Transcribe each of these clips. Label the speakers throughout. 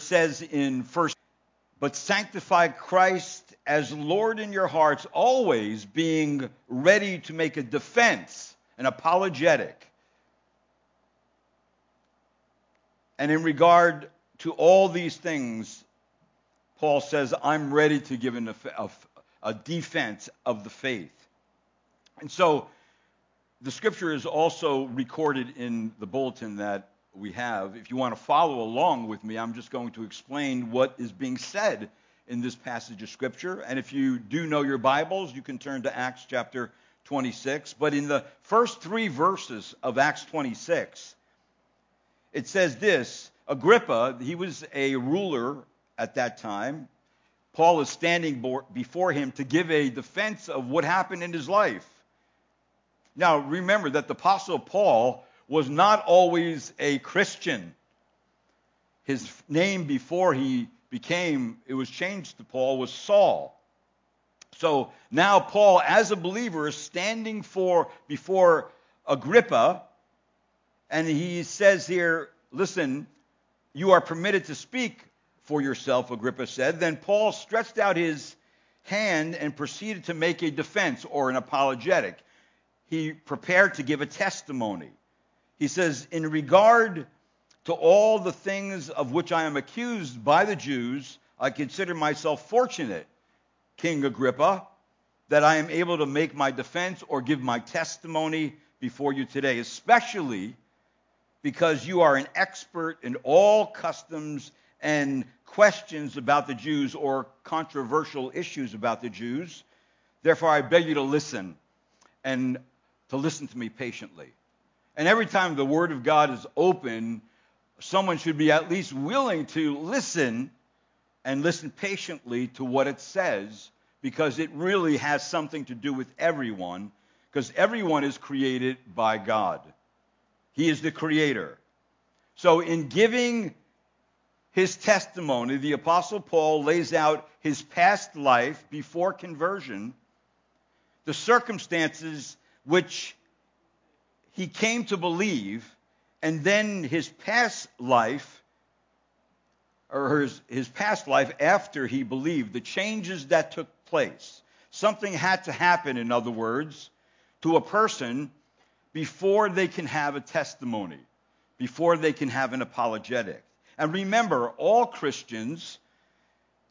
Speaker 1: says in first but sanctify Christ as Lord in your hearts, always being ready to make a defense, an apologetic. And in regard to all these things, Paul says, I'm ready to give an, a, a defense of the faith. And so the scripture is also recorded in the bulletin that we have. If you want to follow along with me, I'm just going to explain what is being said in this passage of Scripture. And if you do know your Bibles, you can turn to Acts chapter 26. But in the first three verses of Acts 26, it says this Agrippa, he was a ruler at that time. Paul is standing before him to give a defense of what happened in his life. Now, remember that the Apostle Paul was not always a Christian. His name before he became, it was changed to Paul, was Saul. So now Paul, as a believer, is standing for before Agrippa, and he says here, listen, you are permitted to speak for yourself, Agrippa said. Then Paul stretched out his hand and proceeded to make a defense or an apologetic. He prepared to give a testimony. He says, In regard to all the things of which I am accused by the Jews, I consider myself fortunate, King Agrippa, that I am able to make my defense or give my testimony before you today, especially because you are an expert in all customs and questions about the Jews or controversial issues about the Jews. Therefore, I beg you to listen and to listen to me patiently. And every time the Word of God is open, someone should be at least willing to listen and listen patiently to what it says because it really has something to do with everyone because everyone is created by God. He is the creator. So in giving his testimony, the Apostle Paul lays out his past life before conversion, the circumstances which he came to believe, and then his past life, or his, his past life after he believed, the changes that took place. Something had to happen, in other words, to a person before they can have a testimony, before they can have an apologetic. And remember, all Christians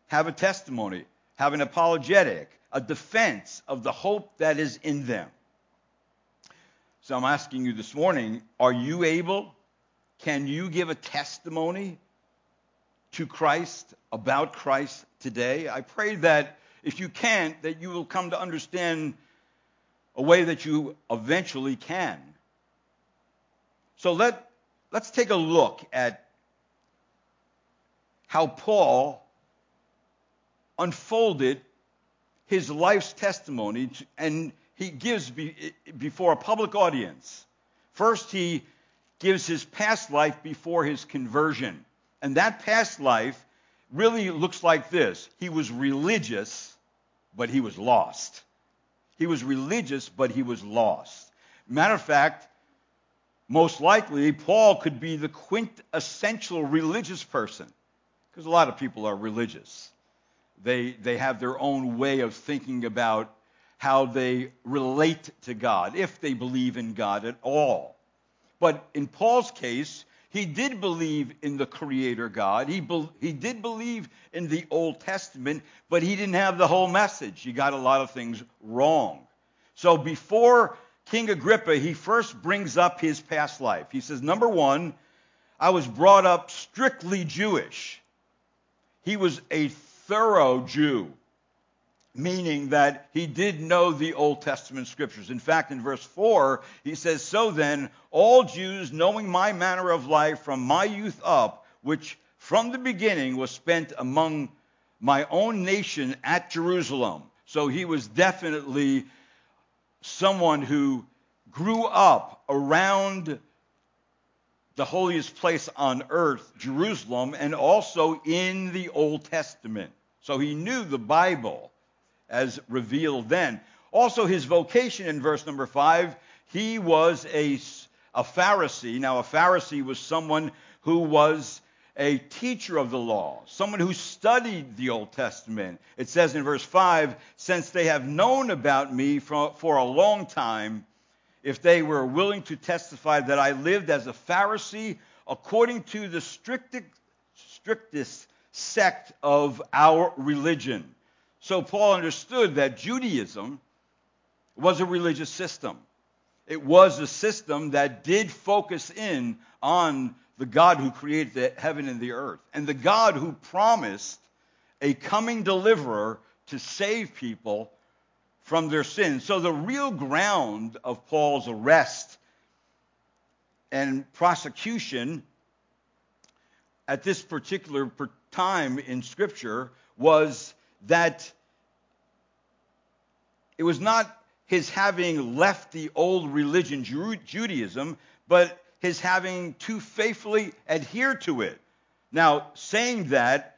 Speaker 1: have a testimony, have an apologetic, a defense of the hope that is in them. So I'm asking you this morning are you able, can you give a testimony to Christ, about Christ today? I pray that if you can't, that you will come to understand a way that you eventually can. So let, let's take a look at how Paul unfolded his life's testimony and he gives be, before a public audience. First, he gives his past life before his conversion. And that past life really looks like this he was religious, but he was lost. He was religious, but he was lost. Matter of fact, most likely, Paul could be the quintessential religious person, because a lot of people are religious. They, they have their own way of thinking about how they relate to God, if they believe in God at all. But in Paul's case, he did believe in the Creator God. He, be, he did believe in the Old Testament, but he didn't have the whole message. He got a lot of things wrong. So before King Agrippa, he first brings up his past life. He says, number one, I was brought up strictly Jewish. He was a thorough Jew meaning that he did know the Old Testament scriptures. In fact, in verse 4, he says, So then, all Jews, knowing my manner of life from my youth up, which from the beginning was spent among my own nation at Jerusalem. So he was definitely someone who grew up around the holiest place on earth, Jerusalem, and also in the Old Testament. So he knew the Bible as revealed then. Also, his vocation in verse number 5, he was a, a Pharisee. Now, a Pharisee was someone who was a teacher of the law, someone who studied the Old Testament. It says in verse 5 Since they have known about me for, for a long time, if they were willing to testify that I lived as a Pharisee according to the strictest, strictest sect of our religion. So Paul understood that Judaism was a religious system. It was a system that did focus in on the God who created the heaven and the earth, and the God who promised a coming deliverer to save people from their sins. So the real ground of Paul's arrest and prosecution at this particular time in Scripture was that it was not his having left the old religion, Judaism, but his having too faithfully adhered to it. Now, saying that,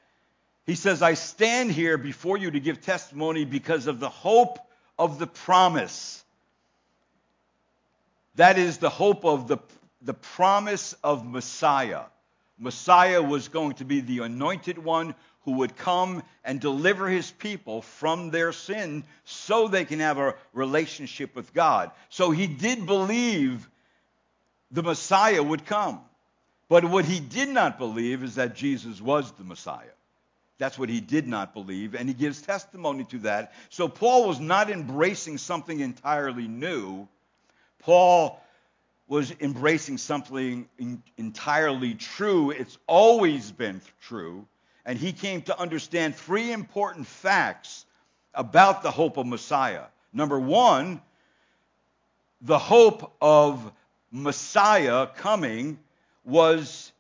Speaker 1: he says, I stand here before you to give testimony because of the hope of the promise. That is the hope of the, the promise of Messiah. Messiah was going to be the anointed one who would come and deliver his people from their sin so they can have a relationship with God. So he did believe the Messiah would come. But what he did not believe is that Jesus was the Messiah. That's what he did not believe, and he gives testimony to that. So Paul was not embracing something entirely new. Paul was embracing something entirely true. It's always been true and he came to understand three important facts about the hope of Messiah. Number one, the hope of Messiah coming was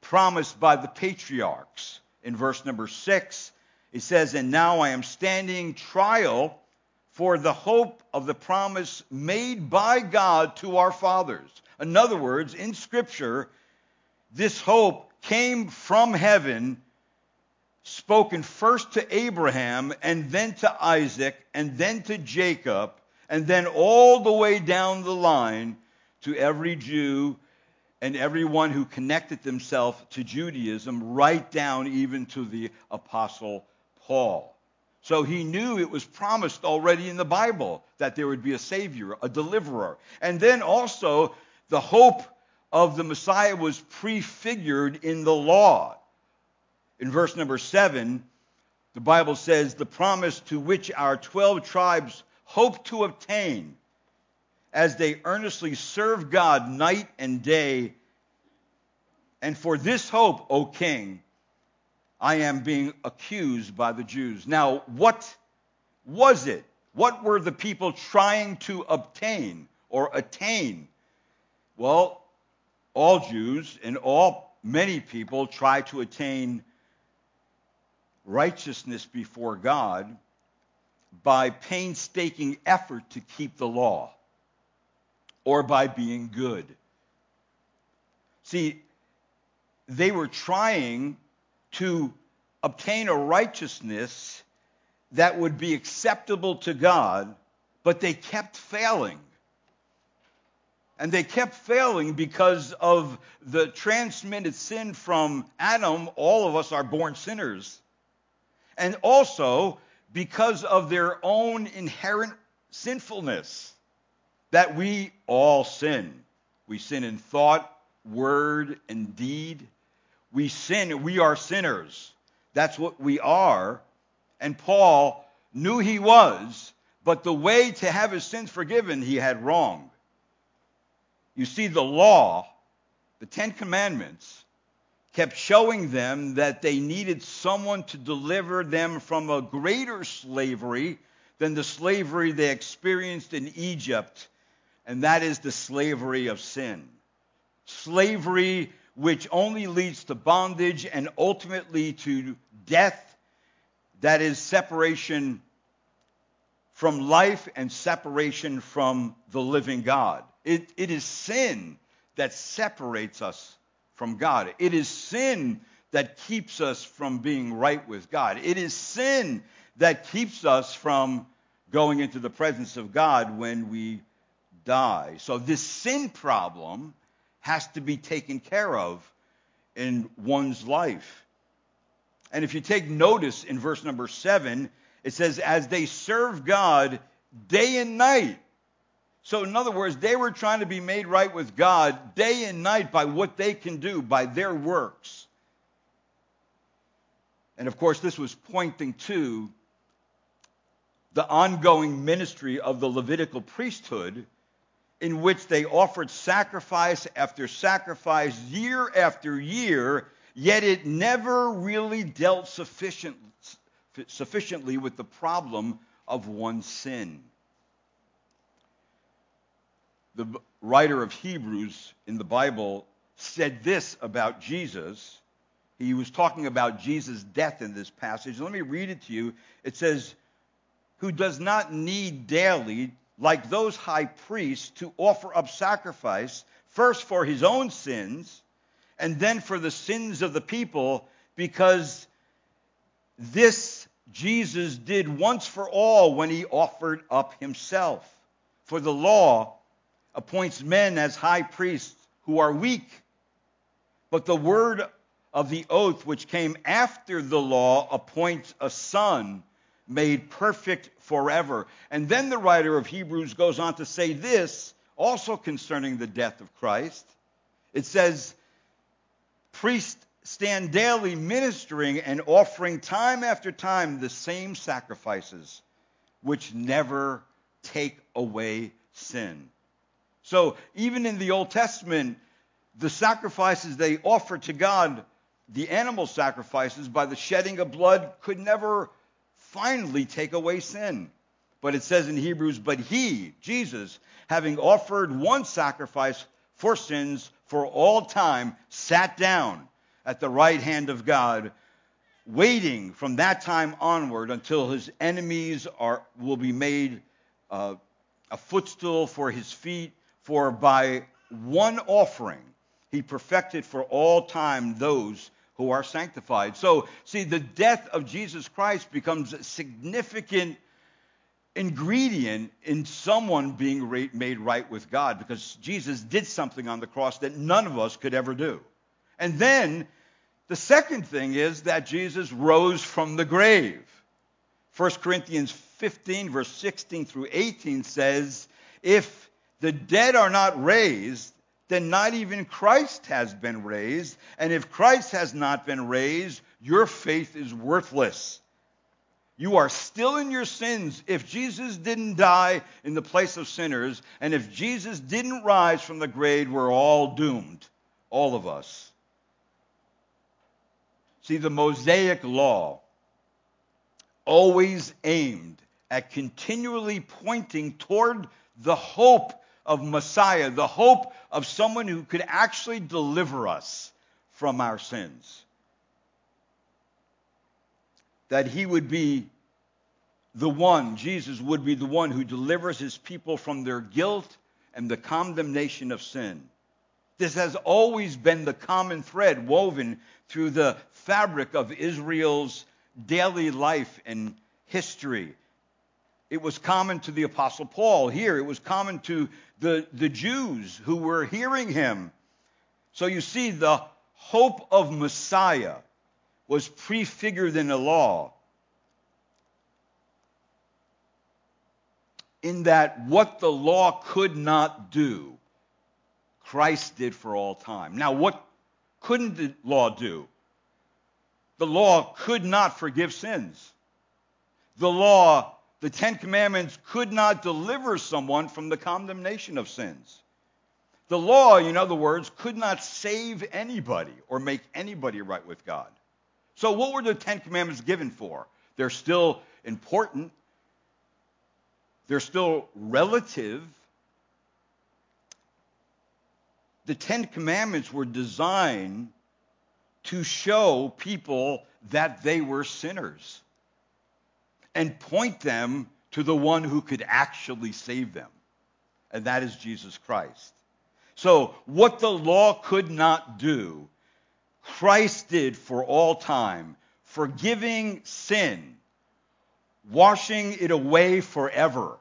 Speaker 1: promised by the patriarchs. In verse number six, it says, And now I am standing trial for the hope of the promise made by God to our fathers. In other words, in Scripture, this hope came from heaven spoken first to Abraham and then to Isaac and then to Jacob and then all the way down the line to every Jew and everyone who connected themselves to Judaism, right down even to the Apostle Paul. So he knew it was promised already in the Bible that there would be a Savior, a deliverer. And then also, the hope of the Messiah was prefigured in the law. In verse number 7, the Bible says, the promise to which our 12 tribes hope to obtain as they earnestly serve God night and day. And for this hope, O king, I am being accused by the Jews. Now, what was it? What were the people trying to obtain or attain? Well, all Jews and all many people try to attain righteousness before God by painstaking effort to keep the law or by being good. See, they were trying to obtain a righteousness that would be acceptable to God, but they kept failing. And they kept failing because of the transmitted sin from Adam. All of us are born sinners and also because of their own inherent sinfulness that we all sin. We sin in thought, word, and deed. We sin, we are sinners. That's what we are. And Paul knew he was, but the way to have his sins forgiven, he had wrong. You see, the law, the Ten Commandments, kept showing them that they needed someone to deliver them from a greater slavery than the slavery they experienced in Egypt, and that is the slavery of sin. Slavery which only leads to bondage and ultimately to death, that is separation from life and separation from the living God. It, it is sin that separates us from God. It is sin that keeps us from being right with God. It is sin that keeps us from going into the presence of God when we die. So this sin problem has to be taken care of in one's life. And if you take notice in verse number 7, it says, As they serve God day and night. So, in other words, they were trying to be made right with God day and night by what they can do, by their works. And of course, this was pointing to the ongoing ministry of the Levitical priesthood, in which they offered sacrifice after sacrifice year after year, yet it never really dealt sufficient, sufficiently with the problem of one's sin. The writer of Hebrews in the Bible said this about Jesus. He was talking about Jesus' death in this passage. Let me read it to you. It says, Who does not need daily, like those high priests, to offer up sacrifice, first for his own sins, and then for the sins of the people, because this Jesus did once for all when he offered up himself. For the law appoints men as high priests who are weak, but the word of the oath which came after the law appoints a son made perfect forever. And then the writer of Hebrews goes on to say this also concerning the death of Christ. It says, Priests stand daily ministering and offering time after time the same sacrifices, which never take away sin. So even in the Old Testament, the sacrifices they offered to God, the animal sacrifices by the shedding of blood, could never finally take away sin. But it says in Hebrews, but he, Jesus, having offered one sacrifice for sins for all time, sat down at the right hand of God, waiting from that time onward until his enemies are, will be made uh, a footstool for his feet. For by one offering he perfected for all time those who are sanctified. So, see, the death of Jesus Christ becomes a significant ingredient in someone being made right with God because Jesus did something on the cross that none of us could ever do. And then the second thing is that Jesus rose from the grave. 1 Corinthians 15, verse 16 through 18 says, If the dead are not raised, then not even Christ has been raised. And if Christ has not been raised, your faith is worthless. You are still in your sins. If Jesus didn't die in the place of sinners, and if Jesus didn't rise from the grave, we're all doomed. All of us. See, the Mosaic law always aimed at continually pointing toward the hope of Messiah, the hope of someone who could actually deliver us from our sins. That he would be the one, Jesus would be the one who delivers his people from their guilt and the condemnation of sin. This has always been the common thread woven through the fabric of Israel's daily life and history. It was common to the Apostle Paul here. It was common to the, the Jews who were hearing him. So you see, the hope of Messiah was prefigured in the law. In that what the law could not do, Christ did for all time. Now, what couldn't the law do? The law could not forgive sins. The law the Ten Commandments could not deliver someone from the condemnation of sins. The law, in other words, could not save anybody or make anybody right with God. So, what were the Ten Commandments given for? They're still important, they're still relative. The Ten Commandments were designed to show people that they were sinners and point them to the one who could actually save them, and that is Jesus Christ. So, what the law could not do, Christ did for all time, forgiving sin, washing it away forever,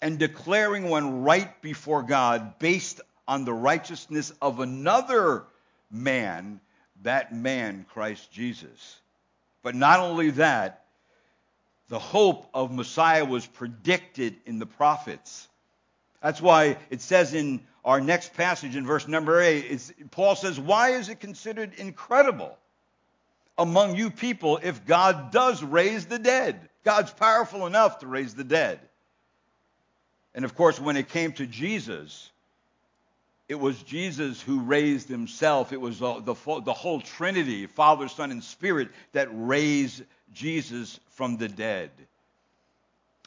Speaker 1: and declaring one right before God based on the righteousness of another man, that man, Christ Jesus. But not only that, the hope of Messiah was predicted in the prophets. That's why it says in our next passage in verse number 8, Paul says, Why is it considered incredible among you people if God does raise the dead? God's powerful enough to raise the dead. And of course, when it came to Jesus, it was Jesus who raised himself. It was the, the, the, whole Trinity, Father, Son, and Spirit, that raised Jesus from the dead.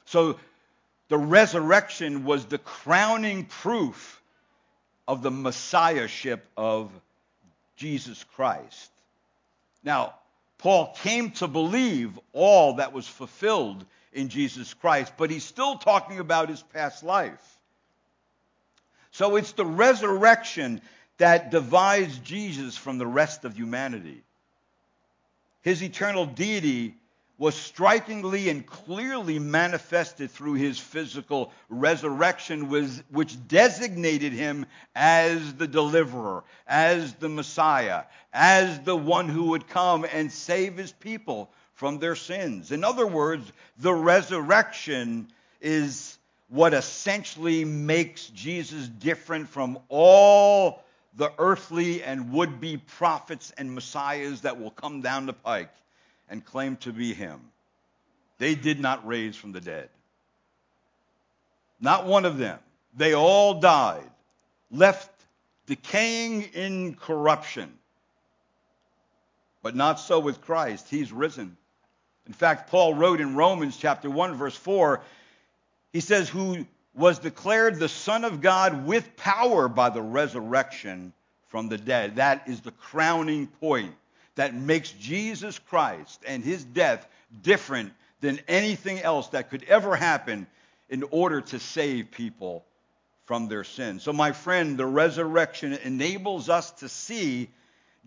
Speaker 1: So the resurrection was the crowning proof of the messiahship of Jesus Christ. Now, Paul came to believe all that was fulfilled in Jesus Christ, but he's still talking about his past life. So it's the resurrection that divides Jesus from the rest of humanity. His eternal deity was strikingly and clearly manifested through his physical resurrection, which designated him as the deliverer, as the Messiah, as the one who would come and save his people from their sins. In other words, the resurrection is what essentially makes Jesus different from all the earthly and would be prophets and messiahs that will come down the pike and claim to be him. They did not raise from the dead. Not one of them. They all died, left decaying in corruption. But not so with Christ. He's risen. In fact, Paul wrote in Romans chapter 1 verse 4, he says, who was declared the Son of God with power by the resurrection from the dead. That is the crowning point that makes Jesus Christ and his death different than anything else that could ever happen in order to save people from their sins. So, my friend, the resurrection enables us to see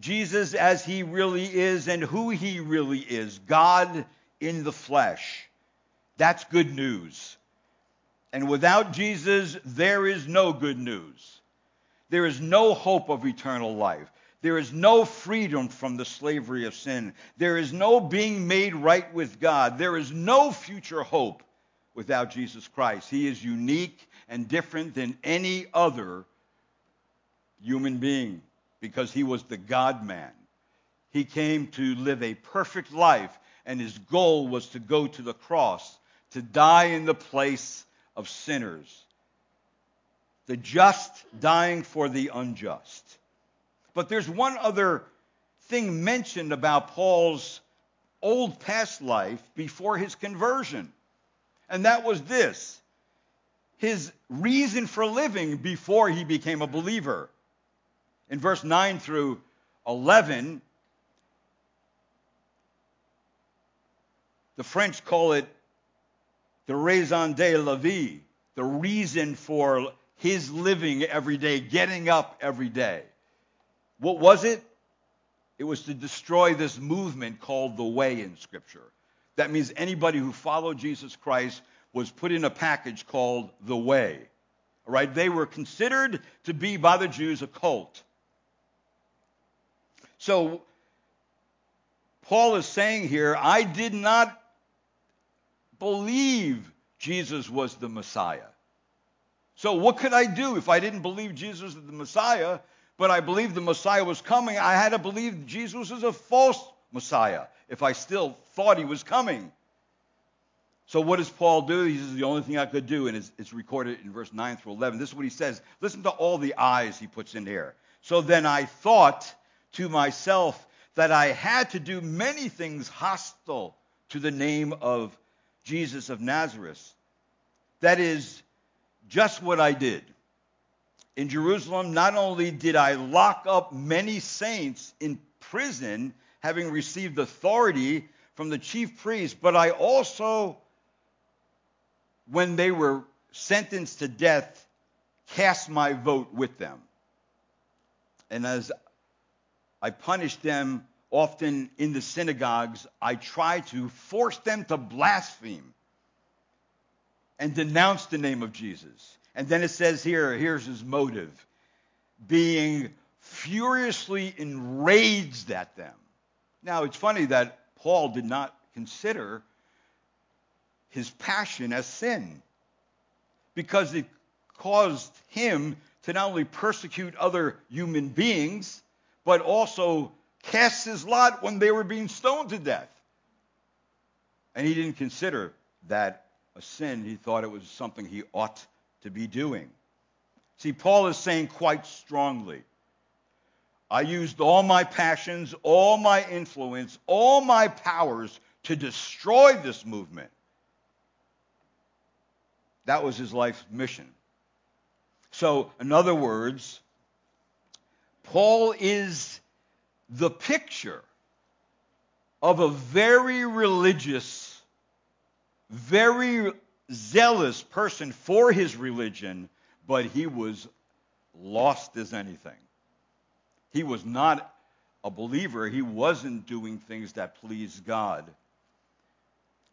Speaker 1: Jesus as he really is and who he really is God in the flesh. That's good news. And without Jesus, there is no good news. There is no hope of eternal life. There is no freedom from the slavery of sin. There is no being made right with God. There is no future hope without Jesus Christ. He is unique and different than any other human being because he was the God man. He came to live a perfect life, and his goal was to go to the cross, to die in the place of sinners. The just dying for the unjust. But there's one other thing mentioned about Paul's old past life before his conversion. And that was this his reason for living before he became a believer. In verse 9 through 11, the French call it the raison de la vie, the reason for his living every day, getting up every day. What was it? It was to destroy this movement called the way in Scripture. That means anybody who followed Jesus Christ was put in a package called the way. All right? They were considered to be by the Jews a cult. So Paul is saying here, I did not believe Jesus was the Messiah. So what could I do if I didn't believe Jesus was the Messiah? but I believed the Messiah was coming, I had to believe Jesus was a false Messiah if I still thought he was coming. So what does Paul do? He says the only thing I could do, and it's, it's recorded in verse 9 through 11. This is what he says. Listen to all the eyes he puts in here. So then I thought to myself that I had to do many things hostile to the name of Jesus of Nazareth. That is just what I did in Jerusalem, not only did I lock up many saints in prison, having received authority from the chief priests, but I also, when they were sentenced to death, cast my vote with them. And as I punished them often in the synagogues, I try to force them to blaspheme and denounce the name of Jesus. And then it says here, here's his motive being furiously enraged at them. Now, it's funny that Paul did not consider his passion as sin because it caused him to not only persecute other human beings, but also cast his lot when they were being stoned to death. And he didn't consider that a sin. He thought it was something he ought to be doing. See, Paul is saying quite strongly I used all my passions, all my influence, all my powers to destroy this movement. That was his life's mission. So, in other words, Paul is the picture of a very religious, very zealous person for his religion, but he was lost as anything. He was not a believer. He wasn't doing things that pleased God.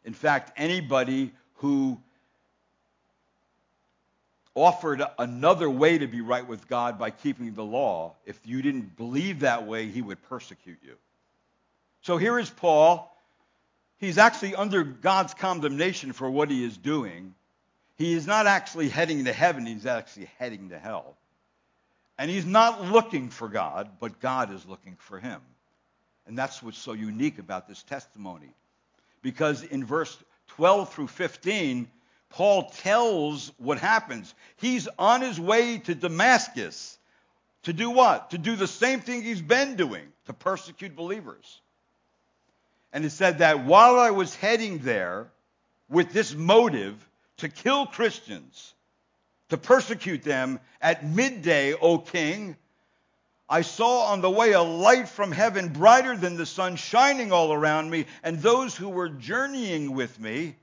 Speaker 1: In fact, anybody who offered another way to be right with God by keeping the law, if you didn't believe that way, he would persecute you. So here is Paul. He's actually under God's condemnation for what he is doing. He is not actually heading to heaven, he's actually heading to hell. And he's not looking for God, but God is looking for him. And that's what's so unique about this testimony. Because in verse 12 through 15, Paul tells what happens. He's on his way to Damascus to do what? To do the same thing he's been doing, to persecute believers. And it said that while I was heading there with this motive to kill Christians, to persecute them at midday, O king, I saw on the way a light from heaven brighter than the sun shining all around me, and those who were journeying with me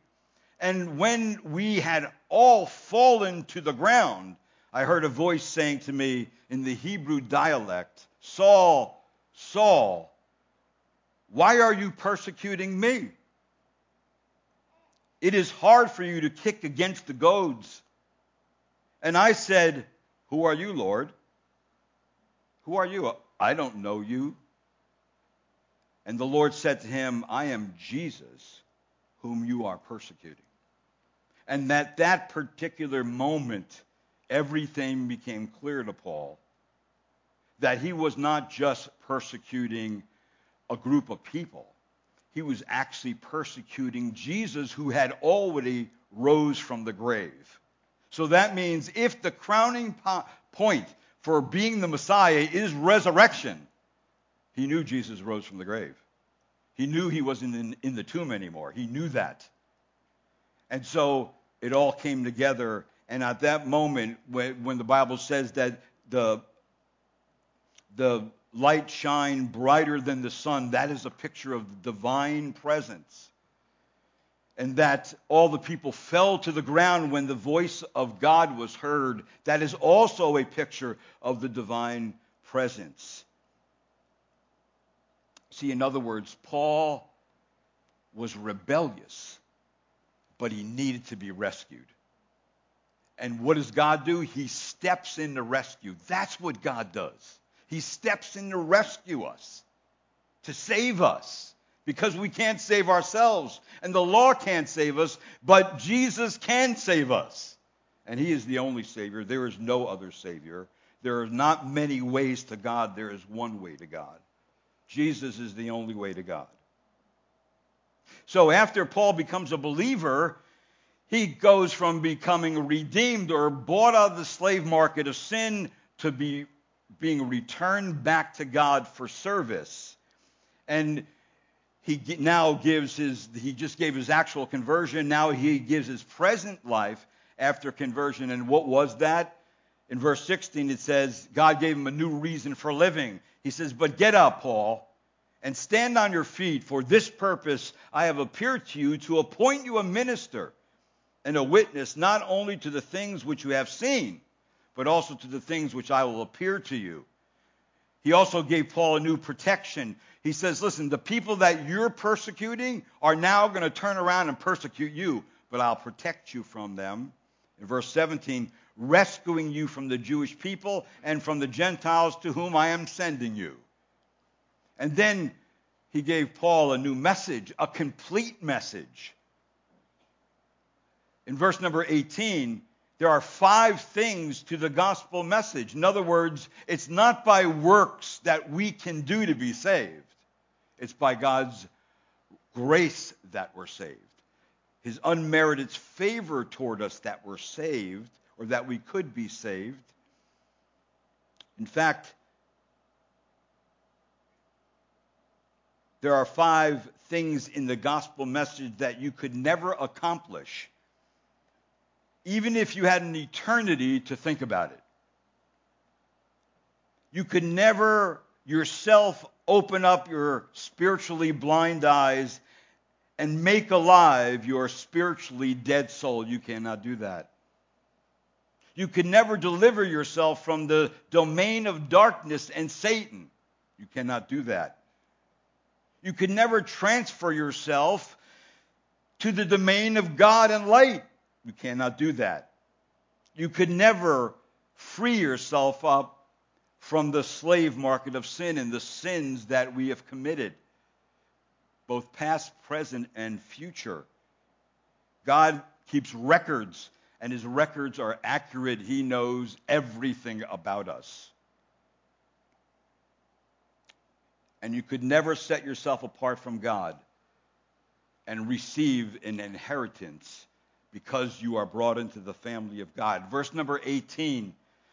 Speaker 1: and when we had all fallen to the ground, I heard a voice saying to me in the Hebrew dialect, Saul, Saul, why are you persecuting me? It is hard for you to kick against the goads. And I said, Who are you, Lord? Who are you? I don't know you. And the Lord said to him, I am Jesus, whom you are persecuting. And at that particular moment, everything became clear to Paul that he was not just persecuting a group of people, he was actually persecuting Jesus, who had already rose from the grave. So that means if the crowning po- point for being the Messiah is resurrection, he knew Jesus rose from the grave. He knew he wasn't in, in the tomb anymore. He knew that. And so it all came together. And at that moment, when, when the Bible says that the, the light shined brighter than the sun, that is a picture of divine presence. And that all the people fell to the ground when the voice of God was heard. That is also a picture of the divine presence. See, in other words, Paul was rebellious but he needed to be rescued. And what does God do? He steps in to rescue. That's what God does. He steps in to rescue us, to save us, because we can't save ourselves, and the law can't save us, but Jesus can save us. And he is the only Savior. There is no other Savior. There are not many ways to God, there is one way to God. Jesus is the only way to God. So after Paul becomes a believer, he goes from becoming redeemed or bought out of the slave market of sin to be being returned back to God for service. And he now gives his, he just gave his actual conversion. Now he gives his present life after conversion. And what was that? In verse 16, it says, God gave him a new reason for living. He says, But get up, Paul and stand on your feet. For this purpose I have appeared to you to appoint you a minister and a witness not only to the things which you have seen, but also to the things which I will appear to you. He also gave Paul a new protection. He says, Listen, the people that you're persecuting are now going to turn around and persecute you, but I'll protect you from them. In verse 17, rescuing you from the Jewish people and from the Gentiles to whom I am sending you. And then he gave Paul a new message, a complete message. In verse number 18, there are five things to the gospel message. In other words, it's not by works that we can do to be saved, it's by God's grace that we're saved. His unmerited favor toward us that we're saved, or that we could be saved. In fact, there are five things in the gospel message that you could never accomplish, even if you had an eternity to think about it. You could never yourself open up your spiritually blind eyes and make alive your spiritually dead soul. You cannot do that. You can never deliver yourself from the domain of darkness and Satan. You cannot do that. You can never transfer yourself to the domain of God and light. You cannot do that. You could never free yourself up from the slave market of sin and the sins that we have committed, both past, present, and future. God keeps records and his records are accurate. He knows everything about us. And you could never set yourself apart from God and receive an inheritance because you are brought into the family of God. Verse number 18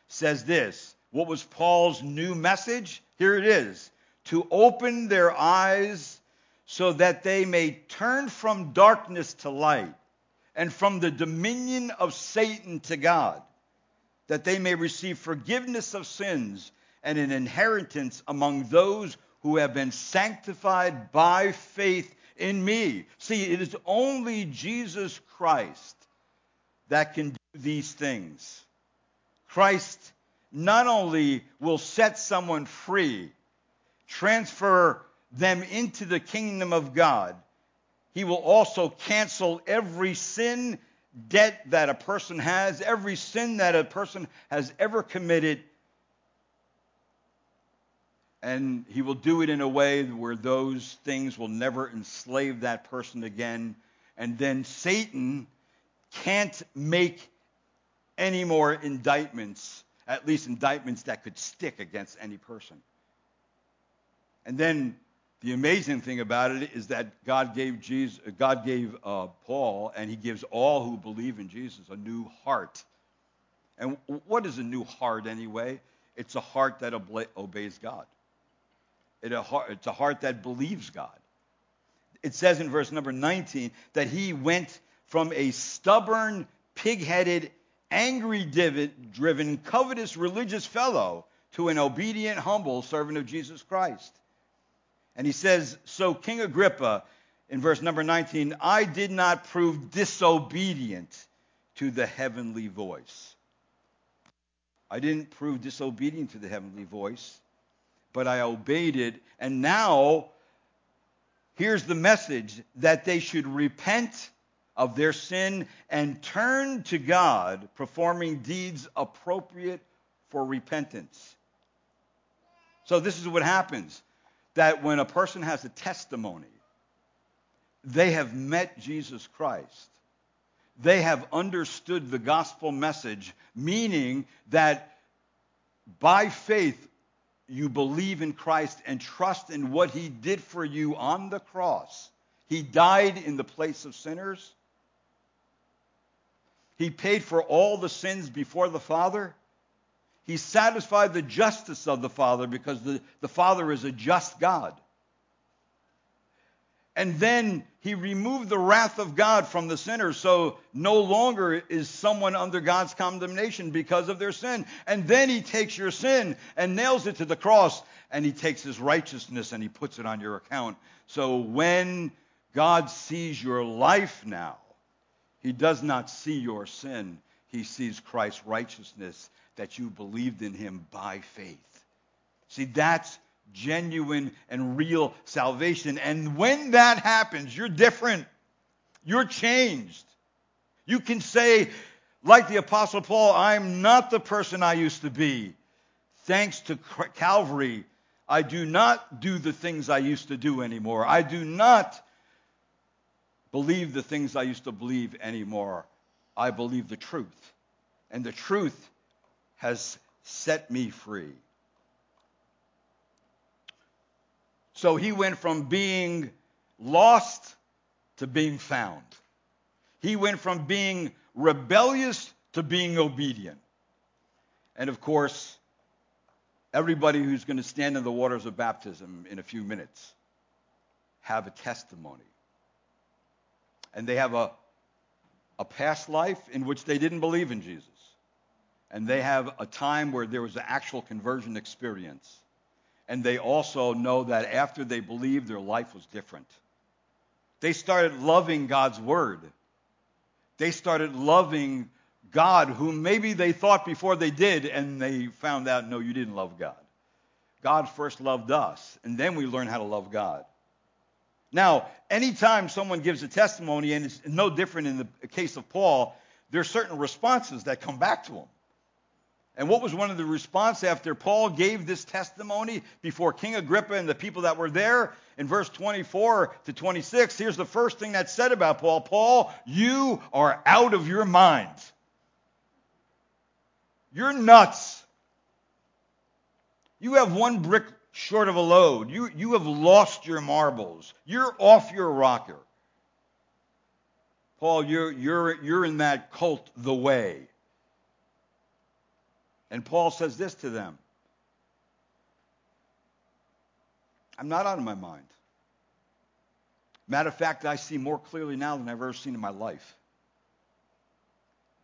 Speaker 1: says this What was Paul's new message? Here it is to open their eyes so that they may turn from darkness to light and from the dominion of Satan to God, that they may receive forgiveness of sins and an inheritance among those who have been sanctified by faith in me. See, it is only Jesus Christ that can do these things. Christ not only will set someone free, transfer them into the kingdom of God, he will also cancel every sin debt that a person has, every sin that a person has ever committed. And he will do it in a way where those things will never enslave that person again. And then Satan can't make any more indictments, at least indictments that could stick against any person. And then the amazing thing about it is that God gave Jesus, God gave uh, Paul, and He gives all who believe in Jesus a new heart. And what is a new heart anyway? It's a heart that obeys God. It a heart, it's a heart that believes God. It says in verse number 19 that he went from a stubborn, pig-headed, angry, driven, covetous religious fellow to an obedient, humble servant of Jesus Christ. And he says, So, King Agrippa, in verse number 19, I did not prove disobedient to the heavenly voice. I didn't prove disobedient to the heavenly voice, but I obeyed it. And now, here's the message that they should repent of their sin and turn to God, performing deeds appropriate for repentance. So, this is what happens that when a person has a testimony, they have met Jesus Christ. They have understood the gospel message, meaning that by faith you believe in Christ and trust in what he did for you on the cross. He died in the place of sinners. He paid for all the sins before the Father. He satisfied the justice of the Father because the, the Father is a just God. And then he removed the wrath of God from the sinner, so no longer is someone under God's condemnation because of their sin. And then he takes your sin and nails it to the cross, and he takes his righteousness and he puts it on your account. So when God sees your life now, he does not see your sin, he sees Christ's righteousness that you believed in him by faith. See, that's genuine and real salvation. And when that happens, you're different. You're changed. You can say, like the Apostle Paul, I'm not the person I used to be. Thanks to Calvary, I do not do the things I used to do anymore. I do not believe the things I used to believe anymore. I believe the truth. And the truth has set me free. So he went from being lost to being found. He went from being rebellious to being obedient. And of course, everybody who's going to stand in the waters of baptism in a few minutes have a testimony. And they have a, a past life in which they didn't believe in Jesus. And they have a time where there was an actual conversion experience. And they also know that after they believed, their life was different. They started loving God's word they started loving God, whom maybe they thought before they did, and they found out, no, you didn't love God. God first loved us, and then we learn how to love God. Now, anytime someone gives a testimony, and it's no different in the case of Paul, there are certain responses that come back to him. And what was one of the response after Paul gave this testimony before King Agrippa and the people that were there? In verse 24 to 26, here's the first thing that's said about Paul. Paul, you are out of your mind. You're nuts. You have one brick short of a load. You, you have lost your marbles. You're off your rocker. Paul, you're, you're, you're in that cult the way. And Paul says this to them I'm not out of my mind. Matter of fact, I see more clearly now than I've ever seen in my life.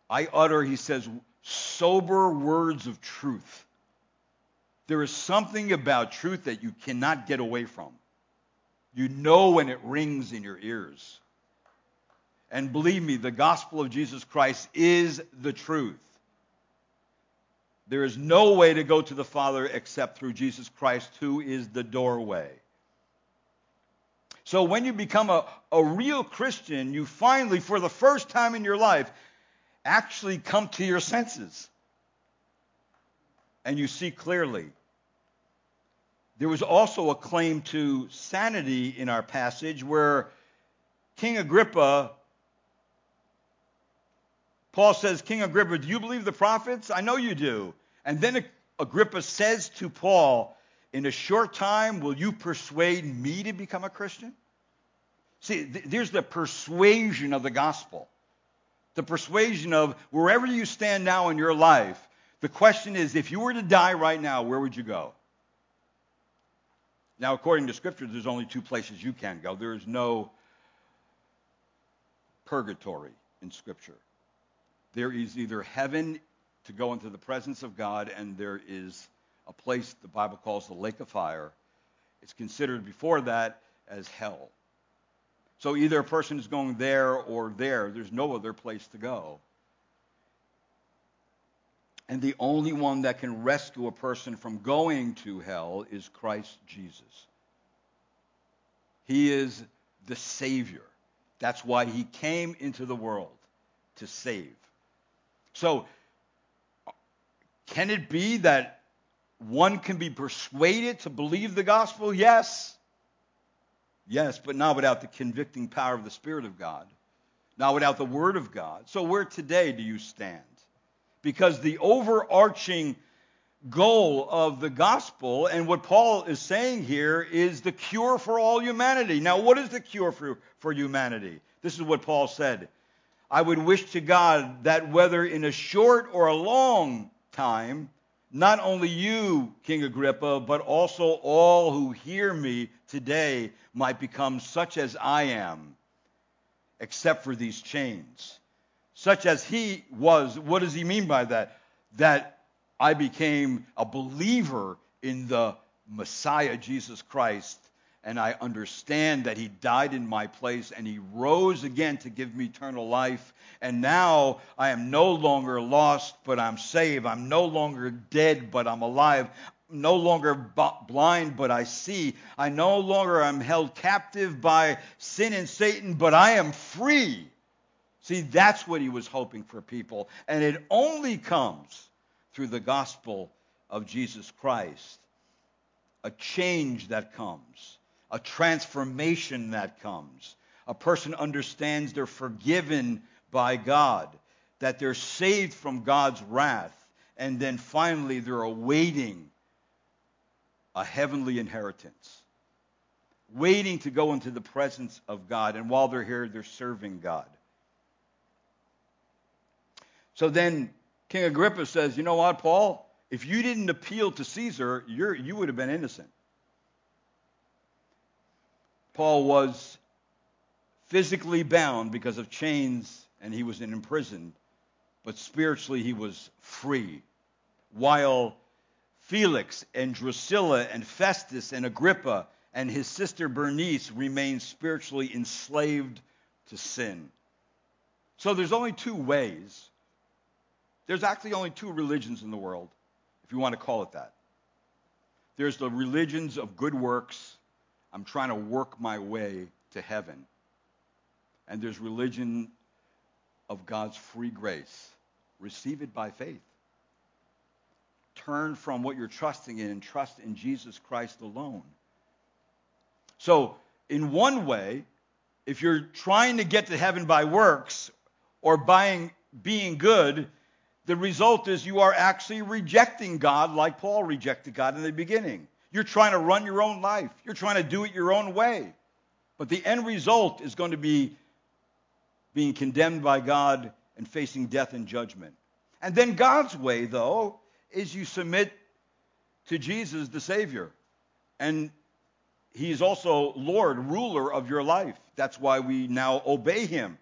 Speaker 1: I utter, he says, sober words of truth. There is something about truth that you cannot get away from. You know when it rings in your ears. And believe me, the gospel of Jesus Christ is the truth. There is no way to go to the Father except through Jesus Christ, who is the doorway. So when you become a, a real Christian, you finally, for the first time in your life, actually come to your senses. And you see clearly. There was also a claim to sanity in our passage where King Agrippa Paul says, King Agrippa, do you believe the prophets? I know you do. And then Agrippa says to Paul, In a short time, will you persuade me to become a Christian? See, th- there's the persuasion of the gospel. The persuasion of wherever you stand now in your life, the question is if you were to die right now, where would you go? Now, according to Scripture, there's only two places you can go. There is no purgatory in Scripture. There is either heaven to go into the presence of God, and there is a place the Bible calls the lake of fire. It's considered before that as hell. So either a person is going there or there. There's no other place to go. And the only one that can rescue a person from going to hell is Christ Jesus. He is the Savior. That's why he came into the world to save. So can it be that one can be persuaded to believe the gospel? Yes. Yes, but not without the convicting power of the Spirit of God, not without the Word of God. So, where today do you stand? Because the overarching goal of the gospel and what Paul is saying here is the cure for all humanity. Now, what is the cure for, for humanity? This is what Paul said. I would wish to God that whether in a short or a long time, not only you, King Agrippa, but also all who hear me today might become such as I am, except for these chains. Such as he was. What does he mean by that? That I became a believer in the Messiah, Jesus Christ, and I understand that He died in my place and He rose again to give me eternal life. And now I am no longer lost, but I'm saved. I'm no longer dead, but I'm alive. No longer blind, but I see. I no longer am held captive by sin and Satan, but I am free. See, that's what he was hoping for people. And it only comes through the gospel of Jesus Christ. A change that comes, a transformation that comes. A person understands they're forgiven by God, that they're saved from God's wrath, and then finally they're awaiting a heavenly inheritance, waiting to go into the presence of God. And while they're here, they're serving God. So then King Agrippa says, You know what, Paul? If you didn't appeal to Caesar, you would have been innocent. Paul was physically bound because of chains and he was imprisoned, but spiritually he was free. While Felix and Drusilla and Festus and Agrippa and his sister Bernice remained spiritually enslaved to sin. So there's only two ways. There's actually only two religions in the world, if you want to call it that. There's the religions of good works. I'm trying to work my way to heaven. And there's religion of God's free grace. Receive it by faith turn from what you're trusting in and trust in Jesus Christ alone. So, in one way, if you're trying to get to heaven by works or buying, being good, the result is you are actually rejecting God like Paul rejected God in the beginning. You're trying to run your own life, you're trying to do it your own way. But the end result is going to be being condemned by God and facing death and judgment. And then God's way, though, is you submit to Jesus, the Savior. And He's also Lord, ruler of your life. That's why we now obey Him.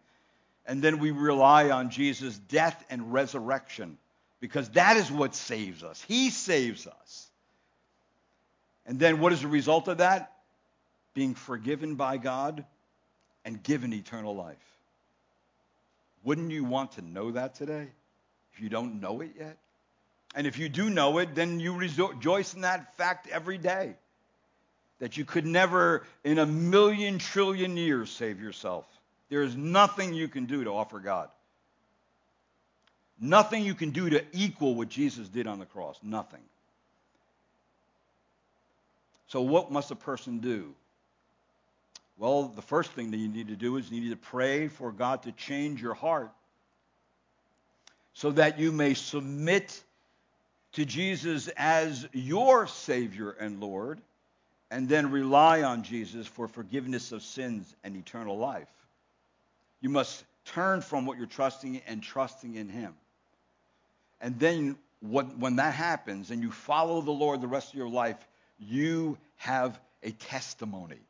Speaker 1: And then we rely on Jesus' death and resurrection because that is what saves us. He saves us. And then what is the result of that? Being forgiven by God and given eternal life. Wouldn't you want to know that today if you don't know it yet? And if you do know it, then you rejoice in that fact every day. That you could never, in a million trillion years, save yourself. There is nothing you can do to offer God. Nothing you can do to equal what Jesus did on the cross. Nothing. So, what must a person do? Well, the first thing that you need to do is you need to pray for God to change your heart so that you may submit to Jesus as your Savior and Lord, and then rely on Jesus for forgiveness of sins and eternal life. You must turn from what you're trusting in and trusting in Him. And then when that happens and you follow the Lord the rest of your life, you have a testimony.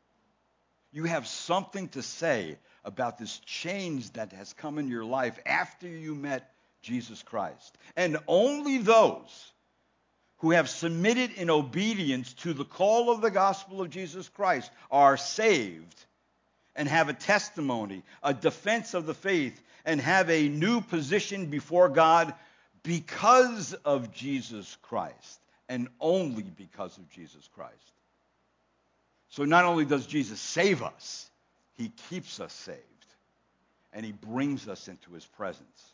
Speaker 1: You have something to say about this change that has come in your life after you met Jesus Christ. And only those who have submitted in obedience to the call of the gospel of Jesus Christ are saved and have a testimony, a defense of the faith, and have a new position before God because of Jesus Christ and only because of Jesus Christ. So not only does Jesus save us, he keeps us saved and he brings us into his presence.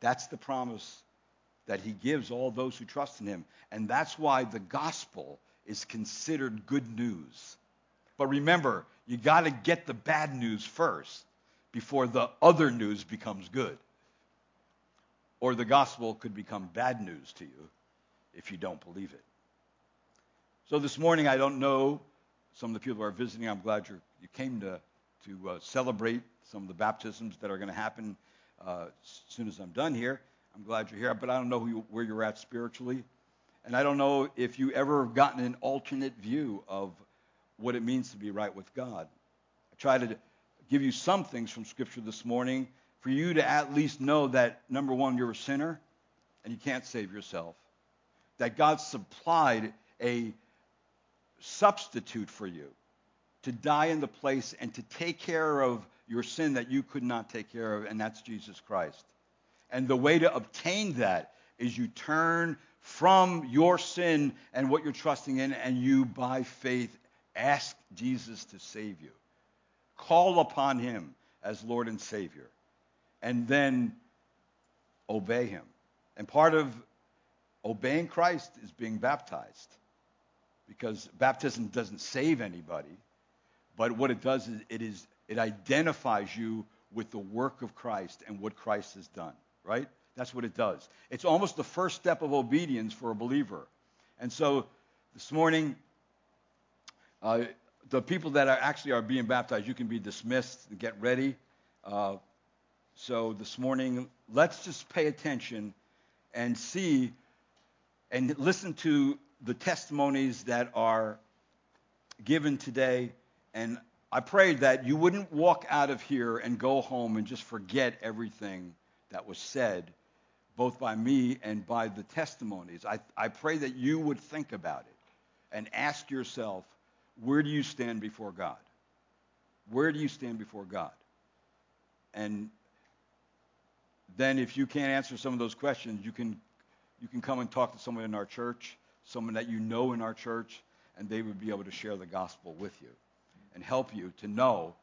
Speaker 1: That's the promise that he gives all those who trust in him. And that's why the gospel is considered good news. But remember, you got to get the bad news first before the other news becomes good. Or the gospel could become bad news to you if you don't believe it. So this morning, I don't know some of the people who are visiting. I'm glad you you came to, to uh, celebrate some of the baptisms that are going to happen uh, as soon as I'm done here. I'm glad you're here, but I don't know you, where you're at spiritually. And I don't know if you ever have gotten an alternate view of what it means to be right with God. I try to give you some things from Scripture this morning for you to at least know that, number one, you're a sinner and you can't save yourself. That God supplied a substitute for you to die in the place and to take care of your sin that you could not take care of, and that's Jesus Christ. And the way to obtain that is you turn from your sin and what you're trusting in, and you, by faith, ask Jesus to save you. Call upon him as Lord and Savior. and then obey him. And part of obeying Christ is being baptized. Because baptism doesn't save anybody, but what it does is it is it identifies you with the work of Christ and what Christ has done, right? That's what it does. It's almost the first step of obedience for a believer. And so this morning, uh, the people that are actually are being baptized, you can be dismissed and get ready. Uh, so this morning, let's just pay attention and see and listen to the testimonies that are given today. And I pray that you wouldn't walk out of here and go home and just forget everything that was said, both by me and by the testimonies. I, I pray that you would think about it and ask yourself, where do you stand before God? Where do you stand before God? And then if you can't answer some of those questions, you can you can come and talk to someone in our church, someone that you know in our church, and they would be able to share the gospel with you and help you to know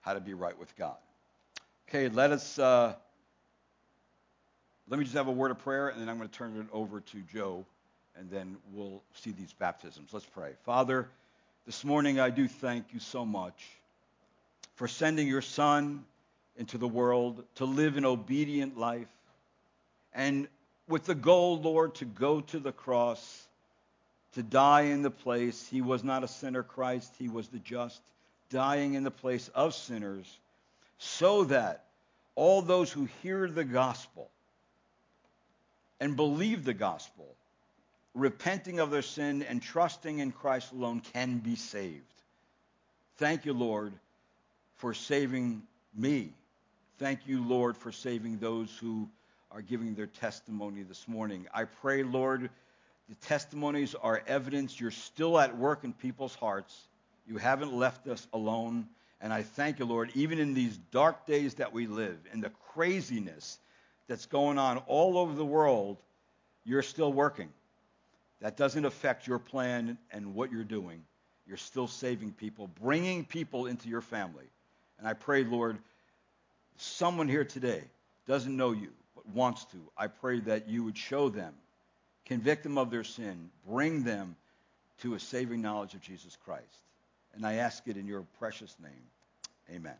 Speaker 1: how to be right with God. Okay, let us uh, let me just have a word of prayer, and then I'm going to turn it over to Joe, and then we'll see these baptisms. Let's pray. Father, this morning I do thank you so much for sending your Son into the world to live an obedient life, and with the goal, Lord, to go to the cross, to die in the place. He was not a sinner, Christ. He was the just, dying in the place of sinners, so that all those who hear the gospel and believe the gospel, repenting of their sin and trusting in Christ alone, can be saved. Thank you, Lord, for saving me. Thank you, Lord, for saving those who are giving their testimony this morning. I pray, Lord, the testimonies are evidence you're still at work in people's hearts. You haven't left us alone. And I thank you, Lord, even in these dark days that we live, in the craziness that's going on all over the world, you're still working. That doesn't affect your plan and what you're doing. You're still saving people, bringing people into your family. And I pray, Lord, someone here today doesn't know you, but wants to. I pray that you would show them, convict them of their sin, bring them to a saving knowledge of Jesus Christ. And I ask it in your precious name. Amen.